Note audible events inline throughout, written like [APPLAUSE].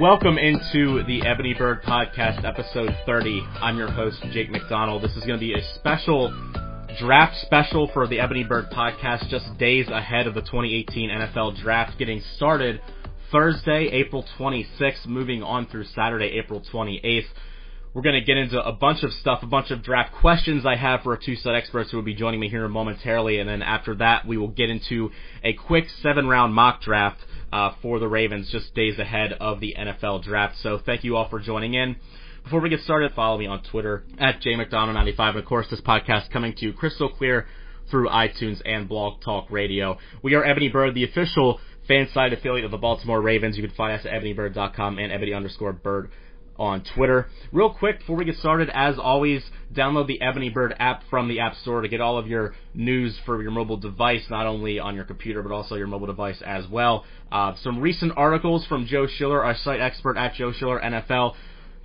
Welcome into the Ebony Bird Podcast, episode 30. I'm your host, Jake McDonald. This is going to be a special draft special for the Ebony Bird Podcast, just days ahead of the 2018 NFL Draft getting started Thursday, April 26th, moving on through Saturday, April 28th. We're going to get into a bunch of stuff, a bunch of draft questions I have for our two set experts who will be joining me here momentarily, and then after that, we will get into a quick seven round mock draft uh, for the Ravens just days ahead of the NFL draft. So thank you all for joining in. Before we get started, follow me on Twitter at jmcdonald95, and of course, this podcast coming to you crystal clear through iTunes and Blog Talk Radio. We are Ebony Bird, the official fan side affiliate of the Baltimore Ravens. You can find us at ebonybird.com and ebony underscore bird on Twitter. Real quick, before we get started, as always, download the Ebony Bird app from the App Store to get all of your news for your mobile device, not only on your computer, but also your mobile device as well. Uh, some recent articles from Joe Schiller, our site expert at Joe Schiller NFL,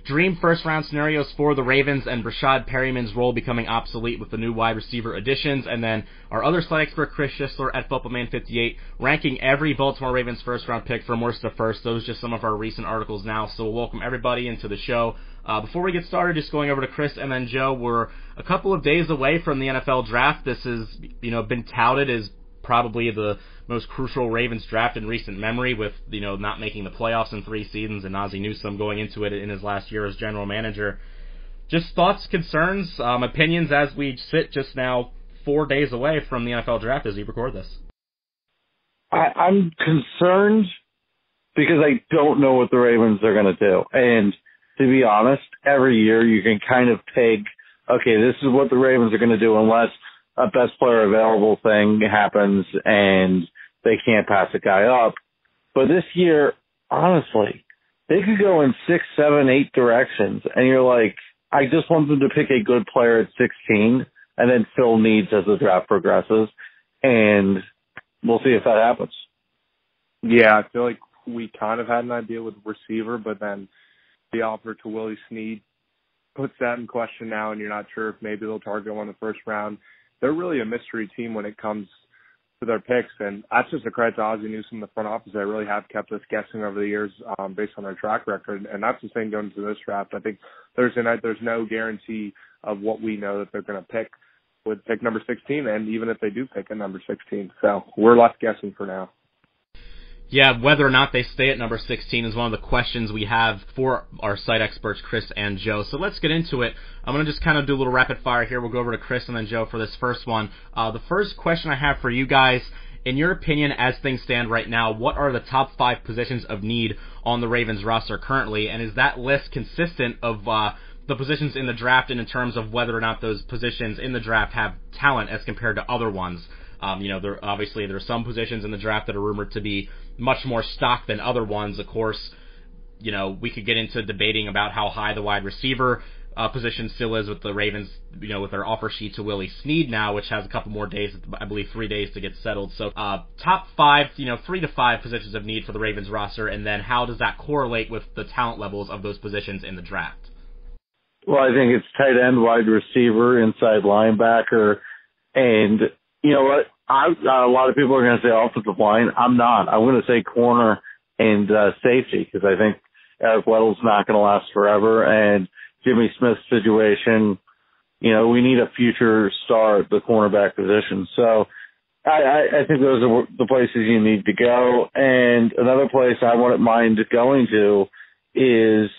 Dream first round scenarios for the Ravens and Breshad Perriman's role becoming obsolete with the new wide receiver additions. And then our other site expert, Chris Schisler at FootballMan58, ranking every Baltimore Ravens first round pick from worst to first. Those just some of our recent articles now. So we'll welcome everybody into the show. Uh, before we get started, just going over to Chris and then Joe, we're a couple of days away from the NFL draft. This has, you know, been touted as probably the most crucial Ravens draft in recent memory with, you know, not making the playoffs in three seasons and Ozzie Newsome going into it in his last year as general manager. Just thoughts, concerns, um, opinions as we sit just now four days away from the NFL draft as we record this. I, I'm concerned because I don't know what the Ravens are going to do. And to be honest, every year you can kind of peg, okay, this is what the Ravens are going to do unless a best player available thing happens and they can't pass a guy up. But this year, honestly, they could go in six, seven, eight directions, and you're like, I just want them to pick a good player at 16 and then fill needs as the draft progresses, and we'll see if that happens. Yeah, I feel like we kind of had an idea with receiver, but then the offer to Willie Snead puts that in question now, and you're not sure if maybe they'll target him in the first round they're really a mystery team when it comes to their picks, and that's just a credit to Ozzie Newsome, the front office. They really have kept us guessing over the years um, based on their track record, and that's the same going into this draft. I think Thursday night, there's no guarantee of what we know that they're going to pick with pick number 16, and even if they do pick a number 16, so we're left guessing for now. Yeah, whether or not they stay at number 16 is one of the questions we have for our site experts, Chris and Joe. So let's get into it. I'm going to just kind of do a little rapid fire here. We'll go over to Chris and then Joe for this first one. Uh, the first question I have for you guys, in your opinion, as things stand right now, what are the top five positions of need on the Ravens roster currently? And is that list consistent of uh, the positions in the draft and in terms of whether or not those positions in the draft have talent as compared to other ones? Um, you know, there obviously there are some positions in the draft that are rumored to be much more stock than other ones. Of course, you know we could get into debating about how high the wide receiver uh, position still is with the Ravens. You know, with their offer sheet to Willie Snead now, which has a couple more days, I believe three days to get settled. So, uh, top five, you know, three to five positions of need for the Ravens roster, and then how does that correlate with the talent levels of those positions in the draft? Well, I think it's tight end, wide receiver, inside linebacker, and you know what? I, uh, a lot of people are going to say offensive line. I'm not. I'm going to say corner and uh, safety because I think Eric Weddle's not going to last forever, and Jimmy Smith's situation. You know, we need a future star at the cornerback position. So I, I, I think those are the places you need to go. And another place I wouldn't mind going to is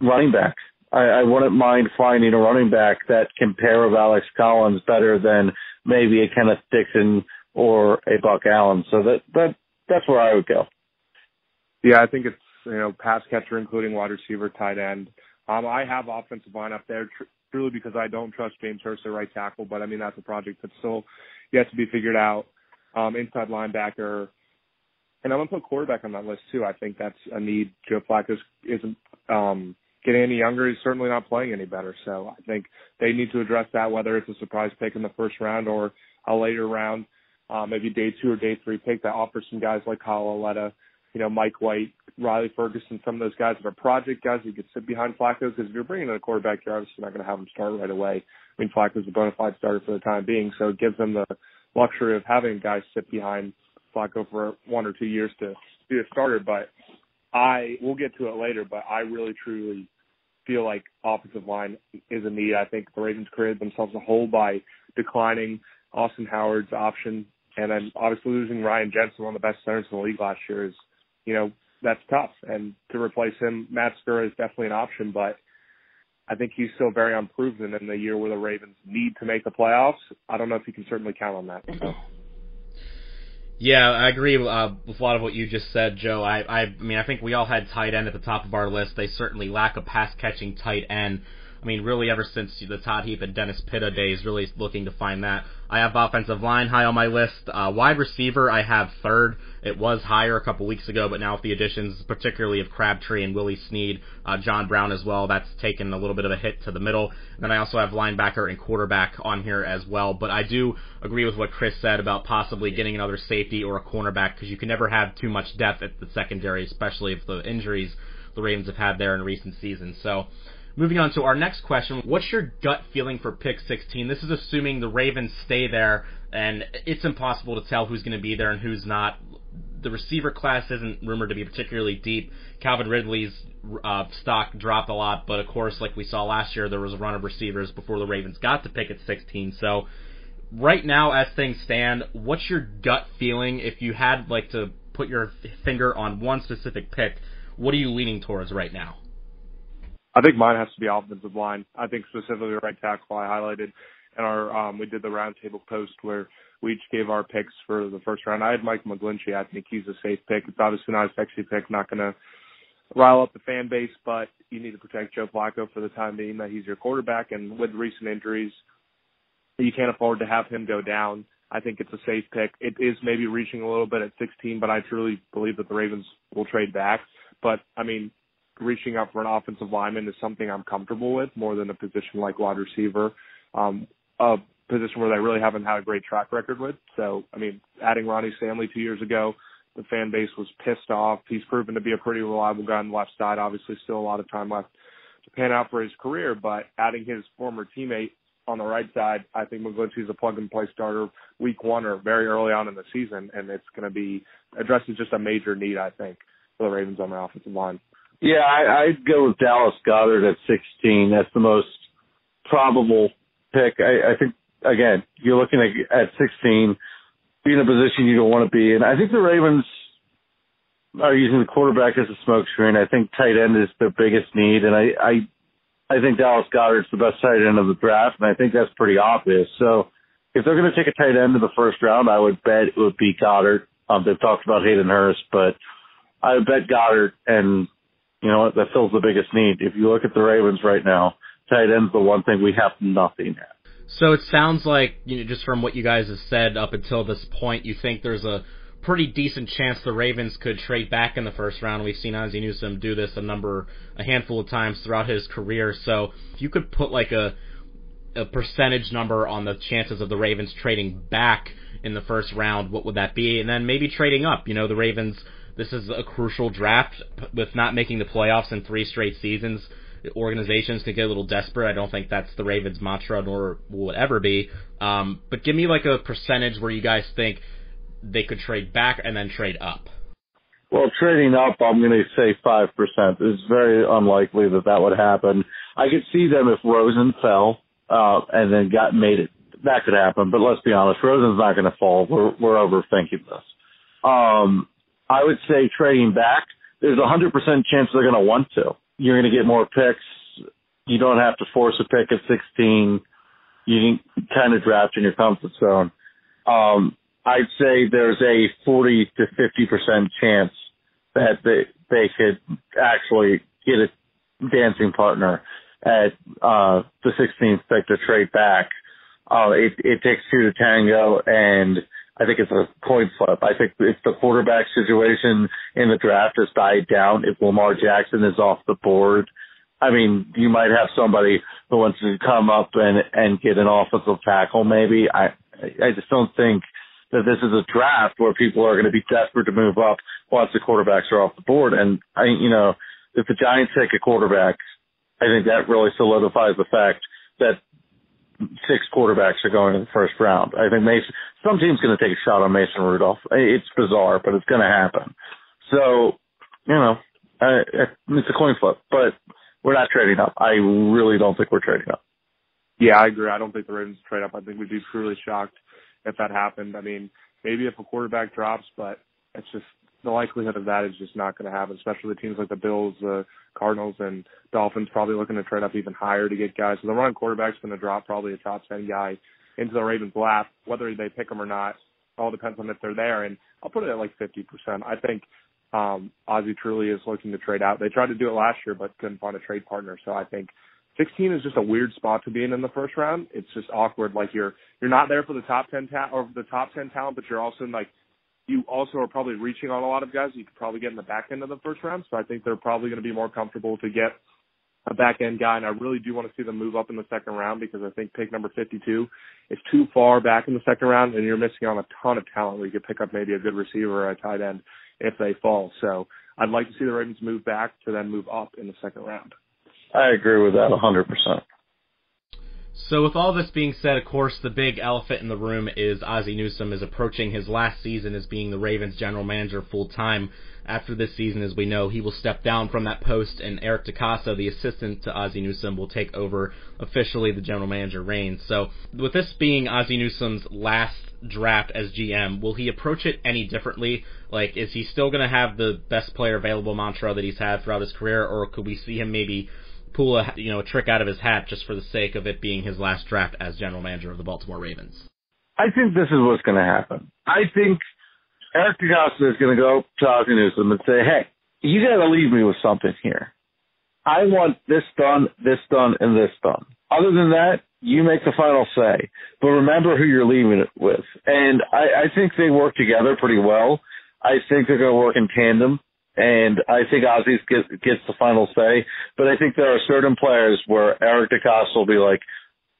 running back. I, I wouldn't mind finding a running back that can pair with Alex Collins better than maybe a Kenneth Dixon or a Buck Allen. So that that that's where I would go. Yeah, I think it's you know pass catcher, including wide receiver, tight end. Um, I have offensive line up there tr- truly because I don't trust James Hurst at right tackle, but I mean that's a project that's still yet to be figured out. Um, inside linebacker, and I'm gonna put quarterback on that list too. I think that's a need. Joe Flacco isn't um, getting any younger. He's certainly not playing any better. So I think they need to address that, whether it's a surprise pick in the first round or a later round, uh, maybe day two or day three pick that offers some guys like Kyle Lauletta, you know, Mike White, Riley Ferguson, some of those guys that are project guys who could sit behind Flacco. Because if you're bringing in a quarterback, you're obviously not going to have him start right away. I mean, Flacco's a bona fide starter for the time being, so it gives them the luxury of having guys sit behind Flacco for one or two years to be a starter. But I we'll get to it later, but I really truly feel like offensive line is a need. I think the Ravens created themselves a hole by declining Austin Howard's option, and then obviously losing Ryan Jensen, one of the best centers in the league last year, is you know that's tough. And to replace him, Matt Skura is definitely an option, but I think he's still very unproven in the year where the Ravens need to make the playoffs. I don't know if you can certainly count on that. So. Yeah, I agree uh, with a lot of what you just said, Joe. I, I, mean, I think we all had tight end at the top of our list. They certainly lack a pass catching tight end. I mean, really, ever since the Todd Heap and Dennis Pitta days, really looking to find that. I have offensive line high on my list. Uh, wide receiver, I have third. It was higher a couple weeks ago, but now with the additions, particularly of Crabtree and Willie Snead, uh, John Brown as well, that's taken a little bit of a hit to the middle. And then I also have linebacker and quarterback on here as well. But I do agree with what Chris said about possibly getting another safety or a cornerback because you can never have too much depth at the secondary, especially if the injuries the Ravens have had there in recent seasons. So Moving on to our next question, what's your gut feeling for pick 16? This is assuming the Ravens stay there, and it's impossible to tell who's going to be there and who's not. The receiver class isn't rumored to be particularly deep. Calvin Ridley's uh, stock dropped a lot, but of course, like we saw last year, there was a run of receivers before the Ravens got to pick at 16. So, right now, as things stand, what's your gut feeling if you had like to put your finger on one specific pick? What are you leaning towards right now? I think mine has to be offensive line. I think specifically right tackle I highlighted and our um we did the roundtable post where we each gave our picks for the first round. I had Mike McGlinchey. I think he's a safe pick. It's obviously not a sexy pick, not gonna rile up the fan base, but you need to protect Joe Flacco for the time being that he's your quarterback and with recent injuries you can't afford to have him go down. I think it's a safe pick. It is maybe reaching a little bit at 16, but I truly believe that the Ravens will trade back. But I mean, reaching out for an offensive lineman is something I'm comfortable with more than a position like wide receiver, um, a position where they really haven't had a great track record with. So, I mean, adding Ronnie Stanley two years ago, the fan base was pissed off. He's proven to be a pretty reliable guy on the left side. Obviously, still a lot of time left to pan out for his career, but adding his former teammate on the right side, I think McGlinchey's a plug and play starter week one or very early on in the season, and it's going to be addresses just a major need, I think, for the Ravens on the offensive line. Yeah, I, I'd go with Dallas Goedert at 16. That's the most probable pick. I, I think again, you're looking at at 16, be in a position you don't want to be in. I think the Ravens are using the quarterback as a smokescreen. I think tight end is their biggest need, and I I I think Dallas Goedert's the best tight end of the draft, and I think that's pretty obvious. So if they're going to take a tight end in the first round, I would bet it would be Goedert. Um, they've talked about Hayden Hurst, but I would bet Goedert and you know what? That fills the biggest need. If you look at the Ravens right now, tight end's the one thing we have nothing at. So it sounds like, you know, just from what you guys have said up until this point, you think there's a pretty decent chance the Ravens could trade back in the first round. We've seen Ozzie Newsome do this a number, a handful of times throughout his career. So if you could put like a a percentage number on the chances of the Ravens trading back in the first round, what would that be? And then maybe trading up. You know, the Ravens this is a crucial draft with not making the playoffs in three straight seasons. Organizations could get a little desperate. I don't think that's the Ravens' mantra, nor will it ever be. Um, but give me like a percentage where you guys think they could trade back and then trade up. Well, trading up, I'm going to say 5%. It's very unlikely that that would happen. I could see them if Rosen fell, uh, and then got made it. That could happen, but let's be honest, Rosen's not going to fall. We're, we're overthinking this. Um, I would say trading back, there's a 100% chance they're going to want to. You're going to get more picks. You don't have to force a pick at 16. You can kind of draft in your comfort zone. Um, I'd say there's a 40 to 50% chance that they, they could actually get a dancing partner at uh, the 16th pick to trade back. Uh, it, it takes two to tango, and I think it's a coin flip. I think if the quarterback situation in the draft has died down, if Lamar Jackson is off the board, I mean, you might have somebody who wants to come up and and get an offensive tackle. Maybe I I just don't think that this is a draft where people are going to be desperate to move up once the quarterbacks are off the board. And I, you know, if the Giants take a quarterback, I think that really solidifies the fact that six quarterbacks are going in the first round. I think Mason, some team's going to take a shot on Mason Rudolph. It's bizarre, but it's going to happen. So, you know, Uh, it's a coin flip, but we're not trading up. I really don't think we're trading up. Yeah, I agree. I don't think the Ravens trade up. I think we'd be truly shocked if that happened. I mean, maybe if a quarterback drops, but it's just the likelihood of that is just not going to happen, especially teams like the Bills, the Cardinals, and Dolphins probably looking to trade up even higher to get guys. So the run quarterback's going to drop probably a top 10 guy into the Ravens' lap, whether they pick him or not. All depends on if they're there. And I'll put it at like 50%. I think um, Ozzie truly is looking to trade out. They tried to do it last year, but couldn't find a trade partner. So I think 16 is just a weird spot to be in in the first round. It's just awkward. Like you're you're not there for the top 10 ta- or the top 10 talent, but you're also in like you also are probably reaching on a lot of guys you could probably get in the back end of the first round. So I think they're probably going to be more comfortable to get a back end guy. And I really do want to see them move up in the second round because I think pick number 52 is too far back in the second round and you're missing on a ton of talent where you could pick up maybe a good receiver or a tight end if they fall. So I'd like to see the Ravens move back to then move up in the second round. I agree with that 100%. So with all this being said, of course, the big elephant in the room is Ozzie Newsome is approaching his last season as being the Ravens general manager full time. After this season, as we know, he will step down from that post, and Eric DeCosta, the assistant to Ozzie Newsome, will take over officially the general manager reign. So, with this being Ozzie Newsome's last draft as GM, will he approach it any differently? Like, is he still going to have the best player available mantra that he's had throughout his career, or could we see him maybe pull a you know a trick out of his hat just for the sake of it being his last draft as general manager of the Baltimore Ravens? I think this is what's going to happen. I think Eric DeCosta is going to go talk to Ozzie Newsome and say, "Hey, you got to leave me with something here. I want this done, this done, and this done. Other than that, you make the final say. But remember who you're leaving it with." And I, I think they work together pretty well. I think they're going to work in tandem and I think Ozzie gets, gets the final say. But I think there are certain players where Eric DeCosta will be like,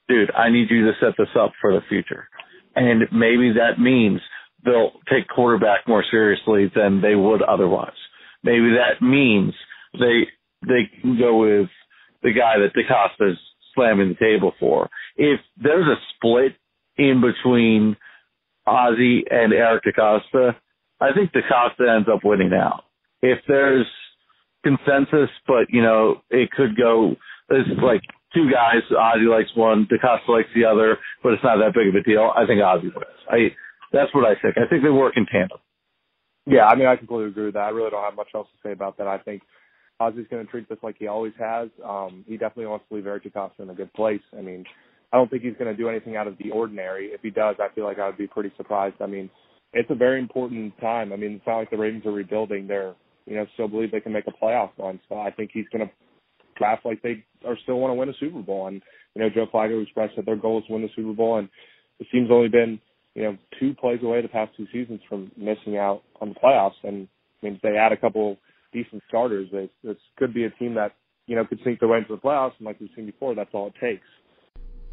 dude, I need you to set this up for the future. And maybe that means they'll take quarterback more seriously than they would otherwise. Maybe that means they they can go with the guy that DeCosta is slamming the table for. If there's a split in between Ozzie and Eric DeCosta, I think DeCosta ends up winning out if there's consensus, but you know, it could go. There's like two guys. Ozzie likes one, DeCosta likes the other, but it's not that big of a deal. I think Ozzie wins. I that's what I think. I think they work in tandem. Yeah, I mean, I completely agree with that. I really don't have much else to say about that. I think Ozzie's going to treat this like he always has. Um, he definitely wants to leave Eric DeCosta in a good place. I mean, I don't think he's going to do anything out of the ordinary. If he does, I feel like I would be pretty surprised. I mean, it's a very important time. I mean, it's not like the Ravens are rebuilding. They're you know, still believe they can make a playoff run. So I think he's going to draft like they are still want to win a Super Bowl. And you know, Joe Flacco expressed that their goal is to win the Super Bowl, and the team's only been you know two plays away the past two seasons from missing out on the playoffs. And I mean, if they add a couple decent starters, they, this could be a team that you know could sink their way into the playoffs. And like we've seen before, that's all it takes.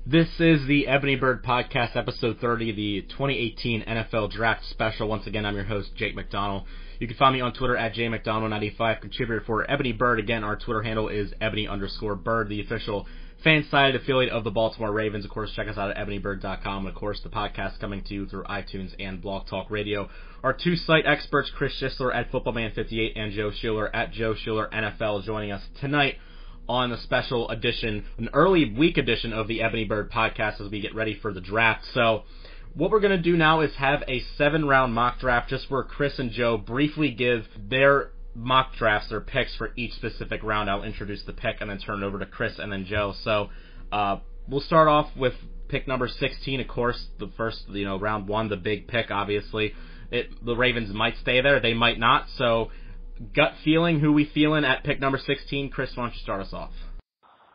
This is the Ebony Bird Podcast, episode 30, the 2018 NFL Draft Special. Once again, I'm your host, Jake McDonald. You can find me on Twitter at jmcdonald95, contributor for Ebony Bird. Again, our Twitter handle is ebony underscore bird, the official fan-sided affiliate of the Baltimore Ravens. Of course, check us out at ebonybird.com. And of course, the podcast coming to you through iTunes and Blog Talk Radio. Our two site experts, Chris Schisler at Footballman58 and Joe Schuler at Joe Schuler NFL, joining us tonight on a special edition, an early week edition of the Ebony Bird podcast as we get ready for the draft. So, what we're going to do now is have a seven round mock draft just where Chris and Joe briefly give their mock drafts, their picks for each specific round. I'll introduce the pick and then turn it over to Chris and then Joe. So, uh, we'll start off with pick number 16, of course, the first, you know, round one, the big pick, obviously. It, the Ravens might stay there, they might not. So, gut feeling, who we feeling at pick number 16? Chris, why don't you start us off?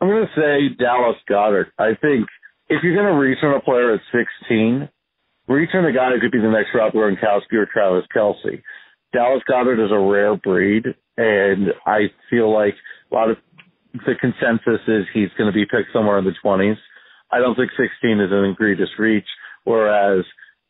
I'm going to say Dallas Goedert. I think if you're going to on a player at 16, reach on a guy who could be the next Rob Gronkowski or Travis Kelce. Dallas Goedert is a rare breed, and I feel like a lot of the consensus is he's going to be picked somewhere in the 20s. I don't think 16 is an egregious reach, whereas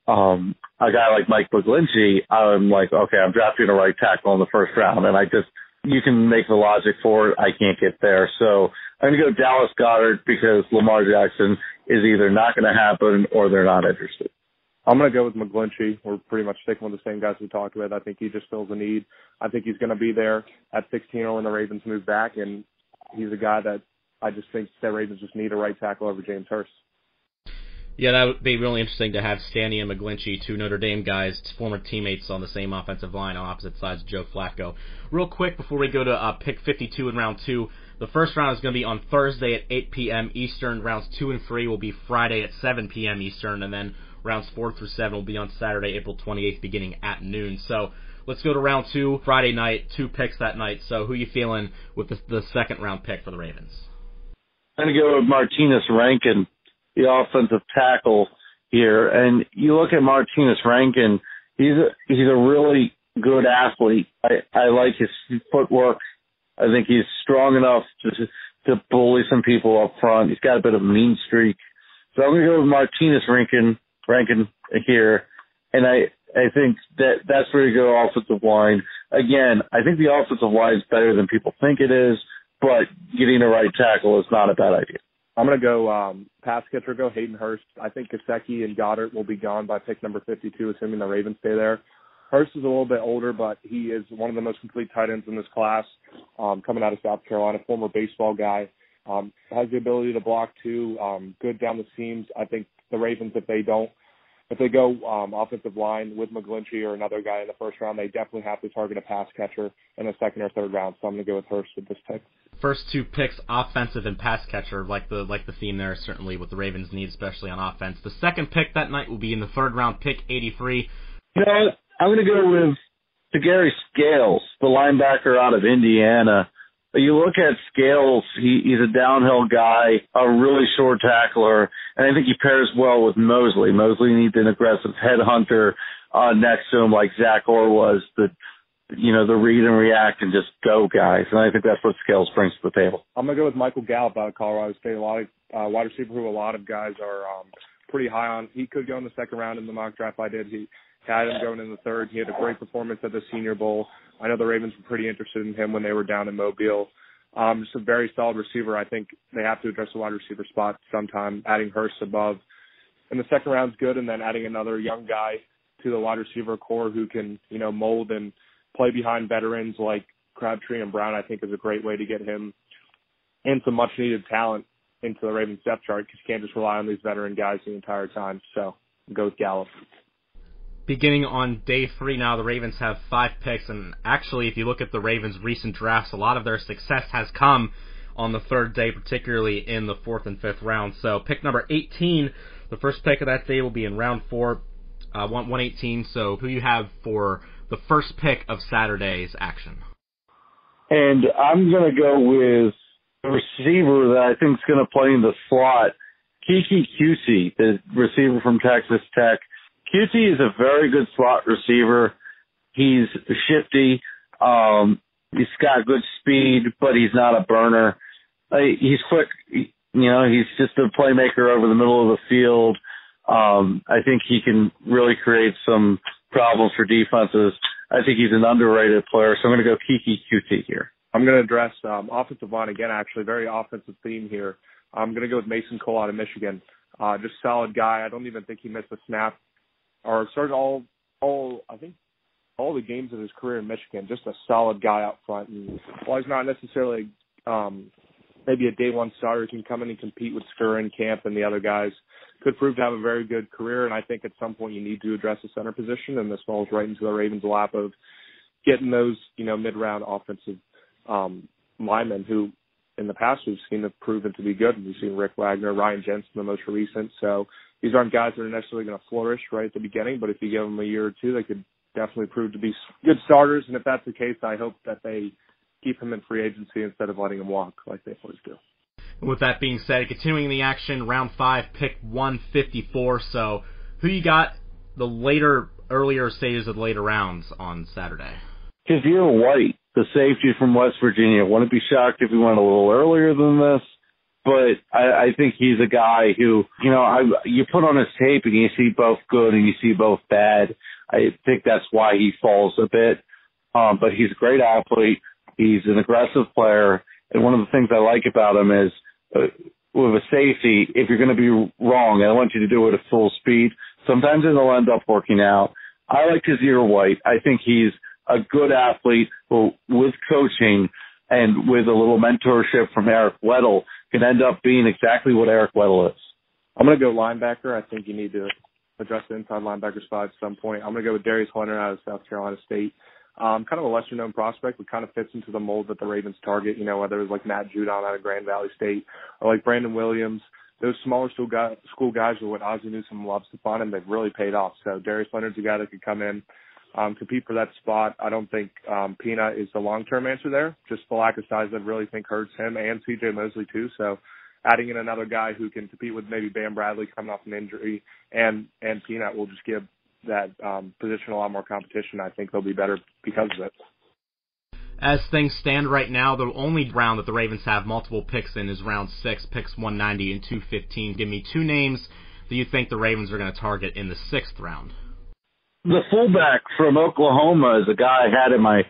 um, a guy like Mike McGlinchey, I'm like, okay, I'm drafting a right tackle in the first round, and I just you can make the logic for it. I can't get there, so I'm gonna go Dallas Goedert because Lamar Jackson is either not going to happen or they're not interested. I'm going to go with McGlinchey. We're pretty much sticking with the same guys we talked about. I think he just fills a need. I think he's going to be there at 16 when the Ravens move back, and he's a guy that I just think the Ravens just need a right tackle over James Hurst. Yeah, that would be really interesting to have Stanley and McGlinchey, two Notre Dame guys, former teammates on the same offensive line on opposite sides of Joe Flacco. Real quick before we go to uh, pick 52 in round two, the first round is going to be on Thursday at 8 p.m. Eastern. Rounds two and three will be Friday at 7 p.m. Eastern, and then rounds four through seven will be on Saturday, April 28th, beginning at noon. So let's go to round two, Friday night, two picks that night. So who you feeling with the, the second round pick for the Ravens? I'm going to go with Martinas Rankin the offensive tackle here. And you look at Martinas Rankin, he's a, he's a really good athlete. I, I like his footwork. I think he's strong enough to to bully some people up front. He's got a bit of a mean streak. So I'm going to go with Martinas Rankin, Rankin here. And I, I think that that's where you go offensive line. Again, I think the offensive line is better than people think it is, but getting the right tackle is not a bad idea. I'm going to go um, pass catcher, go Hayden Hurst. I think Gesicki and Goedert will be gone by pick number 52, assuming the Ravens stay there. Hurst is a little bit older, but he is one of the most complete tight ends in this class, um, coming out of South Carolina, former baseball guy. Um, has the ability to block too, um, good down the seams. I think the Ravens, if they don't if they go um, offensive line with McGlinchey or another guy in the first round, they definitely have to target a pass catcher in the second or third round. So I'm going to go with Hurst with this pick. First two picks, offensive and pass catcher, like the like the theme there, certainly what the Ravens need, especially on offense. The second pick that night will be in the third round, pick 83. You know, I'm going to go with Tegray Scales, the linebacker out of Indiana. You look at Scales, he, he's a downhill guy, a really short tackler, and I think he pairs well with Mosley. Mosley needs an aggressive headhunter uh, next to him like Zach Orr was, the you know, the read and react and just go guys. And I think that's what Scales brings to the table. I'm gonna go with Michael Gallup out of Colorado State. A lot of uh, wide receiver who a lot of guys are um, pretty high on. He could go in the second round in the mock draft I did. He had him going in the third. He had a great performance at the Senior Bowl. I know the Ravens were pretty interested in him when they were down in Mobile. Um, just a very solid receiver. I think they have to address the wide receiver spot sometime. Adding Hurst above in the second round is good, and then adding another young guy to the wide receiver core who can, you know, mold and play behind veterans like Crabtree and Brown, I think is a great way to get him and some much needed talent into the Ravens depth chart because you can't just rely on these veteran guys the entire time. So go with Gallup beginning on day three now, the Ravens have five picks, and actually, if you look at the Ravens' recent drafts, a lot of their success has come on the third day, particularly in the fourth and fifth round. So, pick number 18, the first pick of that day will be in round four, uh, 118. So, who you have for the first pick of Saturday's action? And I'm going to go with a receiver that I think is going to play in the slot, Keke Coutee, the receiver from Texas Tech. Coutee is a very good slot receiver. He's shifty. Um, he's got good speed, but he's not a burner. Uh, he's quick. You know, he's just a playmaker over the middle of the field. Um, I think he can really create some problems for defenses. I think he's an underrated player, so I'm going to go Keke Coutee here. I'm going to address um, offensive line again. Actually, very offensive theme here. I'm going to go with Mason Cole out of Michigan. Uh, just solid guy. I don't even think he missed a snap or started all all I think all the games of his career in Michigan. Just a solid guy out front, and while he's not necessarily um, maybe a day one starter, he can come in and compete with Skura Camp and the other guys. Could prove to have a very good career, and I think at some point you need to address the center position, and this falls right into the Ravens' lap of getting those you know mid round offensive um, linemen who in the past we've seen have proven to be good. We've seen Rick Wagner, Ryan Jensen, the most recent. So these aren't guys that are necessarily going to flourish right at the beginning, but if you give them a year or two, they could definitely prove to be good starters. And if that's the case, I hope that they keep him in free agency instead of letting him walk like they always do. With that being said, continuing the action, round five, pick 154. So, who you got the later, earlier stages of the later rounds on Saturday? Kyzir White, the safety from West Virginia. Wouldn't be shocked if he went a little earlier than this but I, I think he's a guy who, you know, I, you put on his tape and you see both good and you see both bad. I think that's why he falls a bit. Um, but he's a great athlete. He's an aggressive player. And one of the things I like about him is uh, with a safety if you're going to be wrong. I want you to do it at full speed. Sometimes it'll end up working out. I like Kyzir White. I think he's a good athlete who, with coaching and with a little mentorship from Eric Weddle, can end up being exactly what Eric Weddle is. I'm going to go linebacker. I think you need to address the inside linebacker spot at some point. I'm going to go with Darius Leonard out of South Carolina State. Um, kind of a lesser known prospect, but kind of fits into the mold that the Ravens target, you know, whether it's like Matt Judon out of Grand Valley State or like Brandon Williams. Those smaller school guys, school guys are what Ozzie Newsome loves to find, and they've really paid off. So Darius Leonard's a guy that could come in, um, compete for that spot. I don't think um, Peanut is the long-term answer there. Just the lack of size that really think hurts him and C.J. Mosley too. So adding in another guy who can compete with maybe Bam Bradley coming off an injury and and Peanut will just give that um, position a lot more competition. I think they'll be better because of it. As things stand right now, the only round that the Ravens have multiple picks in is round six, picks 190 and 215. Give me two names that you think the Ravens are going to target in the sixth round. The fullback from Oklahoma is a guy I had in my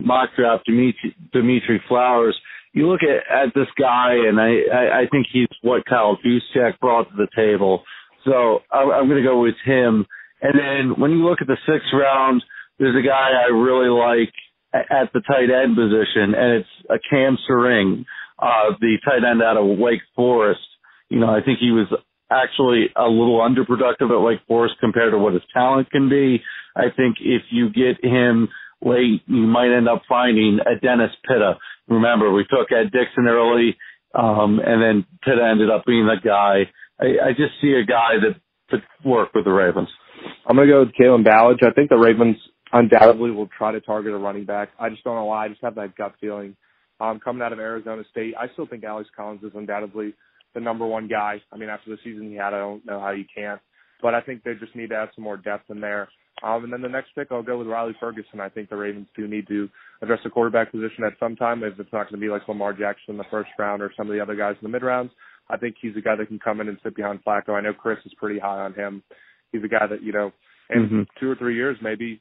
mock draft, Dimitri, Dimitri Flowers. You look at, at this guy, and I, I, I think he's what Kyle Juszczyk brought to the table. So I'm, I'm going to go with him. And then when you look at the sixth round, there's a guy I really like at the tight end position, and it's a Cam Serigne, uh, the tight end out of Wake Forest. You know, I think he was actually a little underproductive at Wake Forest compared to what his talent can be. I think if you get him late, you might end up finding a Dennis Pitta. Remember, we took Ed Dickson early, um, and then Pitta ended up being the guy. I, I just see a guy that could work with the Ravens. I'm going to go with Kalen Ballage. I think the Ravens undoubtedly will try to target a running back. I just don't know why. I just have that gut feeling. Um, coming out of Arizona State, I still think Alex Collins is undoubtedly the number one guy. I mean, after the season he had, I don't know how you can't. But I think they just need to add some more depth in there. Um, and then the next pick, I'll go with Riley Ferguson. I think the Ravens do need to address the quarterback position at some time. If it's not going to be like Lamar Jackson in the first round or some of the other guys in the mid rounds, I think he's a guy that can come in and sit behind Flacco. I know Chris is pretty high on him. He's a guy that you know in mm-hmm. two or three years, maybe.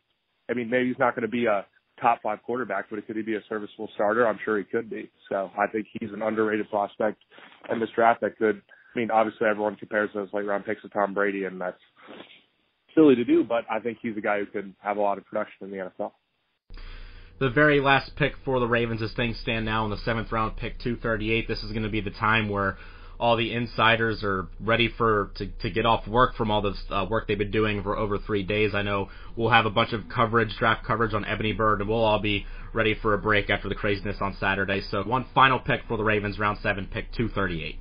I mean, maybe he's not going to be a top five quarterback, but could he be a serviceable starter? I'm sure he could be. So I think he's an underrated prospect in this draft that could. I mean, obviously everyone compares those late round picks to Tom Brady, and that's silly to do. But I think he's a guy who could have a lot of production in the NFL. The very last pick for the Ravens, as things stand now, in the seventh round pick, 238. This is going to be the time where all the insiders are ready for to, to get off work from all this uh, work they've been doing for over three days. I know we'll have a bunch of coverage, draft coverage on Ebony Bird, and we'll all be ready for a break after the craziness on Saturday. So one final pick for the Ravens, round seven, pick 238.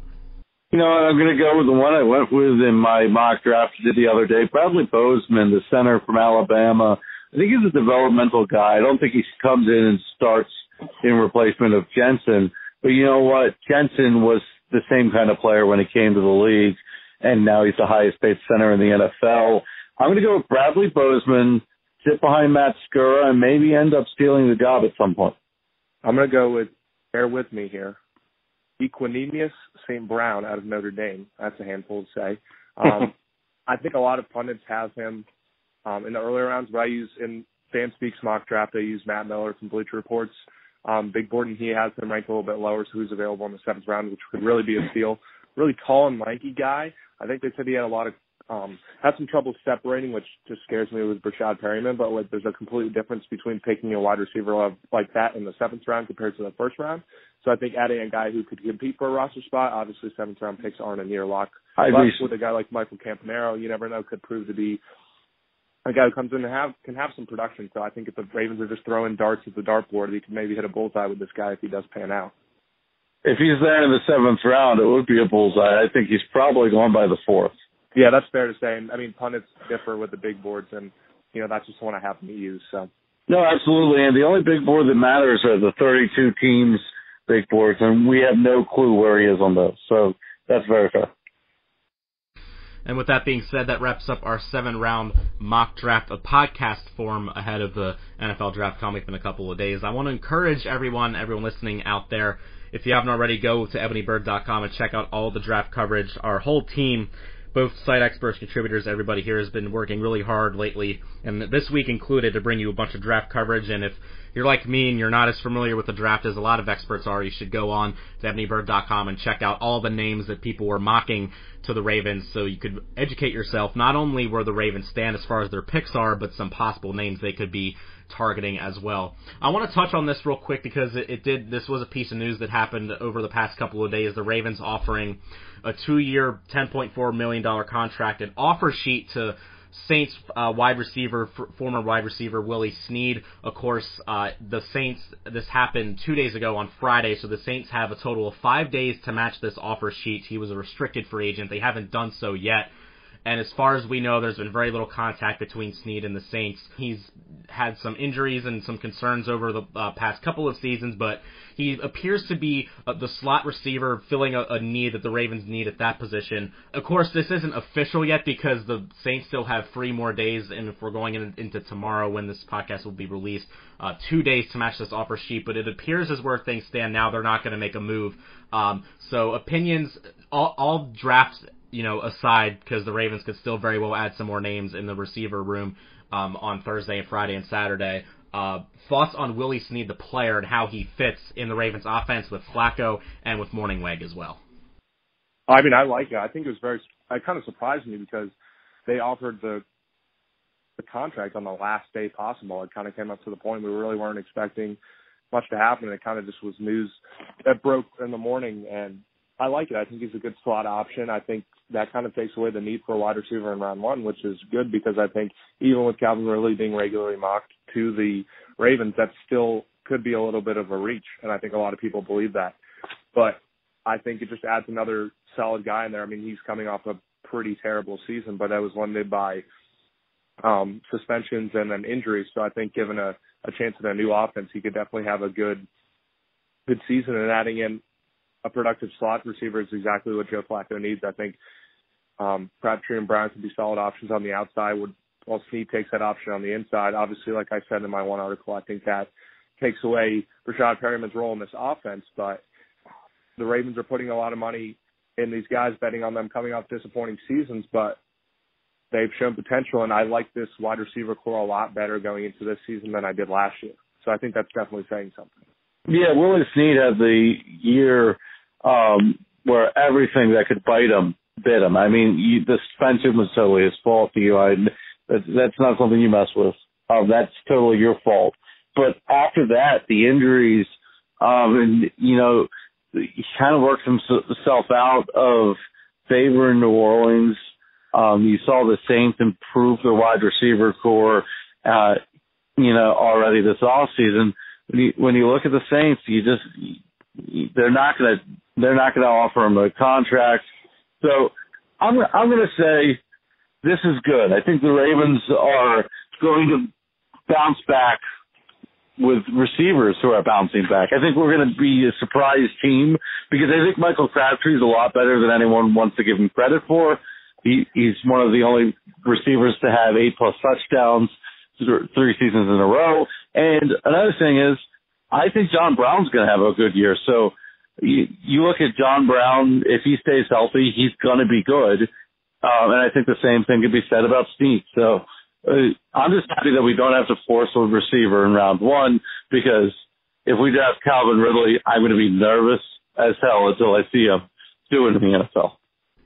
You know, I'm going to go with the one I went with in my mock draft did the other day, Bradley Bozeman, the center from Alabama. I think he's a developmental guy. I don't think he comes in and starts in replacement of Jensen. But you know what? Jensen was the same kind of player when he came to the league, and now he's the highest paid center in the NFL. I'm going to go with Bradley Bozeman, sit behind Matt Skura, and maybe end up stealing the job at some point. I'm going to go with, bear with me here, Equanimeous St. Brown out of Notre Dame. That's a handful to say. Um, [LAUGHS] I think a lot of pundits have him um, in the earlier rounds, but I use in Fan Speaks mock draft, I use Matt Miller from Bleacher Reports. Um, Big Borden, he has him ranked a little bit lower, so he's available in the seventh round, which could really be a steal. Really tall and lanky guy. I think they said he had a lot of um had some trouble separating, which just scares me with Breshad Perriman. but like there's a complete difference between picking a wide receiver like that in the seventh round compared to the first round. So I think adding a guy who could compete for a roster spot, obviously seventh round picks aren't a near lock. I agree. with a guy like Michael Campanaro, you never know, could prove to be a guy who comes in and have can have some production. So I think if the Ravens are just throwing darts at the dartboard, he can maybe hit a bullseye with this guy if he does pan out. If he's there in the seventh round, it would be a bullseye. I think he's probably going by the fourth. Yeah, that's fair to say. And I mean, pundits differ with the big boards, and you know that's just one I happen to use. So. No, absolutely. And the only big board that matters are the 32 teams big boards, and we have no clue where he is on those. So that's very fair. And with that being said, that wraps up our seven round mock draft of podcast form ahead of the NFL draft coming up in a couple of days. I want to encourage everyone, everyone listening out there, if you haven't already, go to ebonybird.com and check out all the draft coverage. Our whole team, both site experts, contributors, everybody here has been working really hard lately, and this week included, to bring you a bunch of draft coverage. And if you're like me and you're not as familiar with the draft as a lot of experts are, you should go on to ebonybird.com and check out all the names that people were mocking to the Ravens so you could educate yourself not only where the Ravens stand as far as their picks are, but some possible names they could be targeting as well. I want to touch on this real quick because it, it did. This was a piece of news that happened over the past couple of days. The Ravens offering a two-year, $10.4 million contract, an offer sheet to Saints uh, wide receiver, f- former wide receiver Willie Snead. Of course, uh, the Saints. This happened two days ago on Friday, so the Saints have a total of five days to match this offer sheet. He was a restricted free agent. They haven't done so yet. And as far as we know, there's been very little contact between Snead and the Saints. He's had some injuries and some concerns over the uh, past couple of seasons, but he appears to be uh, the slot receiver filling a, a need that the Ravens need at that position. Of course, this isn't official yet because the Saints still have three more days, and if we're going in, into tomorrow when this podcast will be released, uh, two days to match this offer sheet. But it appears as where things stand now, they're not going to make a move. Um, so opinions, all, all drafts you know, aside because the Ravens could still very well add some more names in the receiver room um, on Thursday and Friday and Saturday. Uh, thoughts on Willie Snead, the player, and how he fits in the Ravens' offense with Flacco and with Mornhinweg as well. I mean, I like it. I think it was very. It kind of surprised me because they offered the the contract on the last day possible. It kind of came up to the point we really weren't expecting much to happen. It kind of just was news that broke in the morning, and I like it. I think he's a good slot option. I think that kind of takes away the need for a wide receiver in round one, which is good because I think even with Calvin Ridley being regularly mocked to the Ravens, that still could be a little bit of a reach, and I think a lot of people believe that. But I think it just adds another solid guy in there. I mean, he's coming off a pretty terrible season, but that was limited by um, suspensions and then injuries. So I think given a, a chance in a new offense, he could definitely have a good good season. And adding in a productive slot receiver is exactly what Joe Flacco needs. I think um, Crabtree and Brown could be solid options on the outside. Would while Snead takes that option on the inside. Obviously, like I said in my one article, I think that takes away Rashad Perriman's role in this offense. But the Ravens are putting a lot of money in these guys, betting on them coming off disappointing seasons. But they've shown potential, and I like this wide receiver core a lot better going into this season than I did last year. So I think that's definitely saying something. Yeah, Willie Snead had the year um, where everything that could bite him bit him. I mean, you, the suspension was totally his fault. You, I, that's, that's not something you mess with. Um, that's totally your fault. But after that, the injuries, um, and you know, he kind of worked himself out of favor in New Orleans. Um, you saw the Saints improve their wide receiver core, uh, you know, already this off season. When you, when you look at the Saints, you just, they're not going to they're not going to offer him a contract. So I'm I'm going to say this is good. I think the Ravens are going to bounce back with receivers who are bouncing back. I think we're going to be a surprise team because I think Michael Crabtree is a lot better than anyone wants to give him credit for. He, he's one of the only receivers to have eight plus touchdowns three seasons in a row. And another thing is, I think John Brown's going to have a good year. So you, you look at John Brown, if he stays healthy, he's going to be good. Um, and I think the same thing could be said about Snead. So uh, I'm just happy that we don't have to force a receiver in round one because if we draft Calvin Ridley, I'm going to be nervous as hell until I see him do it in the NFL.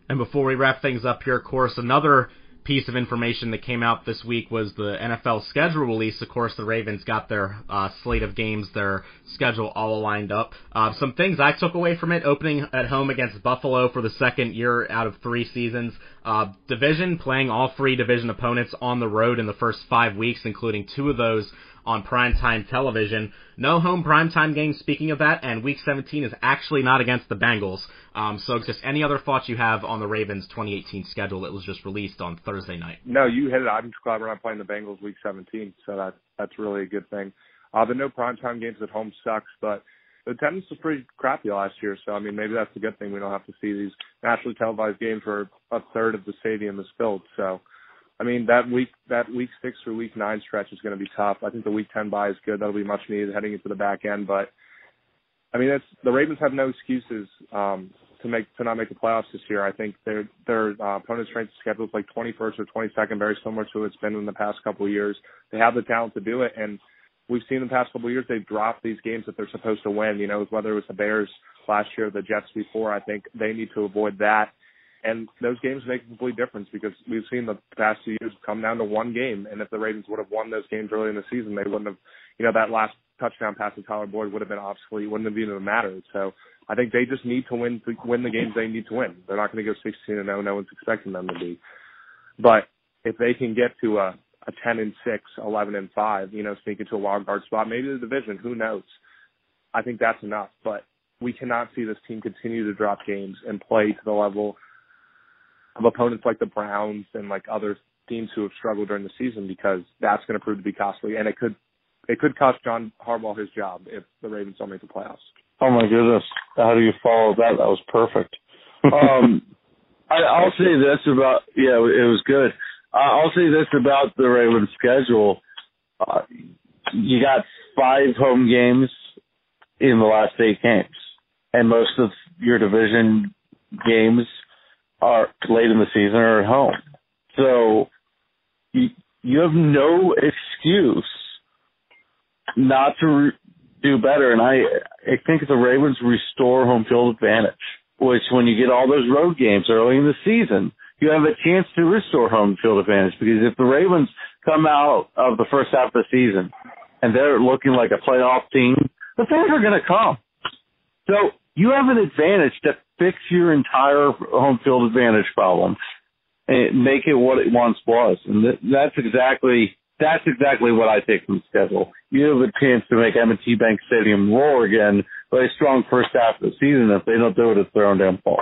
And before we wrap things up here, of course, another piece of information that came out this week was the NFL schedule release. Of course, the Ravens got their uh, slate of games, their schedule all lined up. Uh, some things I took away from it: opening at home against Buffalo for the second year out of three seasons. Uh, division playing all three division opponents on the road in the first five weeks, including two of those on primetime television. No home primetime games, speaking of that, and week 17 is actually not against the Bengals. Um, so just any other thoughts you have on the Ravens 2018 schedule that was just released on Thursday night? No, you hit it. I'm just glad we're not playing the Bengals week 17, so that, that's really a good thing. Uh, the no primetime games at home sucks, but the attendance was pretty crappy last year, so I mean maybe that's a good thing. We don't have to see these nationally televised games where a third of the stadium is filled. So I mean that week that week six through week nine stretch is going to be tough. I think the week ten bye is good. That'll be much needed heading into the back end. But I mean, it's the Ravens have no excuses um, to make to not make the playoffs this year. I think their their uh, opponent's strength schedule is like 21st or 22nd, very similar to what it's been in the past couple of years. They have the talent to do it, and we've seen the past couple of years they've dropped these games that they're supposed to win. You know, whether it was the Bears last year, or the Jets before. I think they need to avoid that. And those games make a complete difference because we've seen the past few years come down to one game. And if the Ravens would have won those games early in the season, they wouldn't have, you know, that last touchdown pass to Tyler Boyd would have been obsolete, wouldn't have even mattered. So I think they just need to win to win the games they need to win. They're not going to go 16 and 0. No one's expecting them to be. But if they can get to a a 10 and 6, 11 and 5, you know, sneak into a wild card spot, maybe the division, who knows? I think that's enough, but we cannot see this team continue to drop games and play to the level of opponents like the Browns and like other teams who have struggled during the season because that's going to prove to be costly and it could it could cost John Harbaugh his job if the Ravens don't make the playoffs. Oh my goodness, how do you follow that? That was perfect. [LAUGHS] Um, I, I'll say this about yeah, it was good. Uh, I'll say this about the Ravens schedule. Uh, you got five home games in the last eight games, and most of your division games are late in the season or at home. So you, you have no excuse not to re- do better. And I, I think the Ravens restore home field advantage, which when you get all those road games early in the season, you have a chance to restore home field advantage because if the Ravens come out of the first half of the season and they're looking like a playoff team, the fans are going to come. So you have an advantage to fix your entire home field advantage problem and make it what it once was. And that's exactly that's exactly what I take from the schedule. You have a chance to make M&T Bank Stadium roar again by a strong first half of the season. If they don't do it, it's their own damn fault.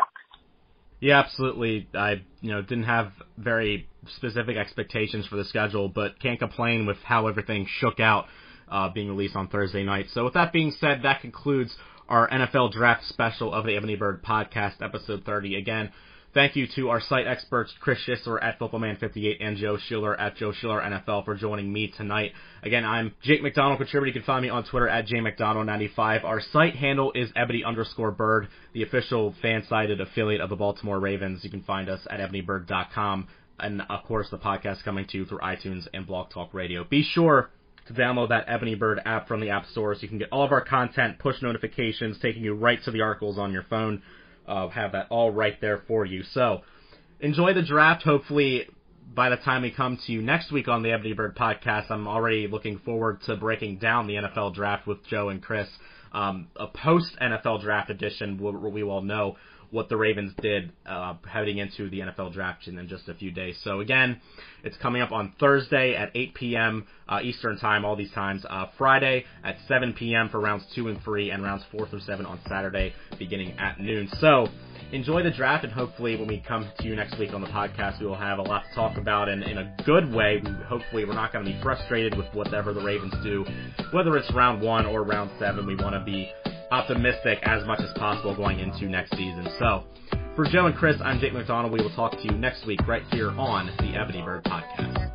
Yeah, absolutely. I you know didn't have very specific expectations for the schedule, but can't complain with how everything shook out uh, being released on Thursday night. So with that being said, that concludes our NFL draft special of the Ebony Bird podcast, episode 30. Again, Thank you to our site experts, Chris Schisler at FootballMan58 and Joe Schiller at Joe Schiller NFL for joining me tonight. Again, I'm Jake McDonald, contributor. You can find me on Twitter at jmcdonald95. Our site handle is ebony underscore bird, the official fan-sided affiliate of the Baltimore Ravens. You can find us at ebonybird.com. And of course, the podcast coming to you through iTunes and Blog Talk Radio. Be sure to download that Ebony Bird app from the App Store so you can get all of our content, push notifications, taking you right to the articles on your phone uh, have that all right there for you. So enjoy the draft. Hopefully, by the time we come to you next week on the Ebony Bird podcast, I'm already looking forward to breaking down the NFL draft with Joe and Chris. Um, a post NFL draft edition where we will know what the Ravens did uh, heading into the NFL draft in just a few days. So again, it's coming up on Thursday at 8 p.m. Uh, Eastern time. All these times. Uh, Friday at 7 p.m. for rounds two and three, and rounds four through seven on Saturday beginning at noon. So enjoy the draft, and hopefully when we come to you next week on the podcast, we will have a lot to talk about, and in a good way. Hopefully we're not going to be frustrated with whatever the Ravens do, whether it's round one or round seven. We want to be optimistic as much as possible going into next season. So, for Joe and Chris, I'm Jake McDonald. We will talk to you next week right here on the Ebony Bird Podcast.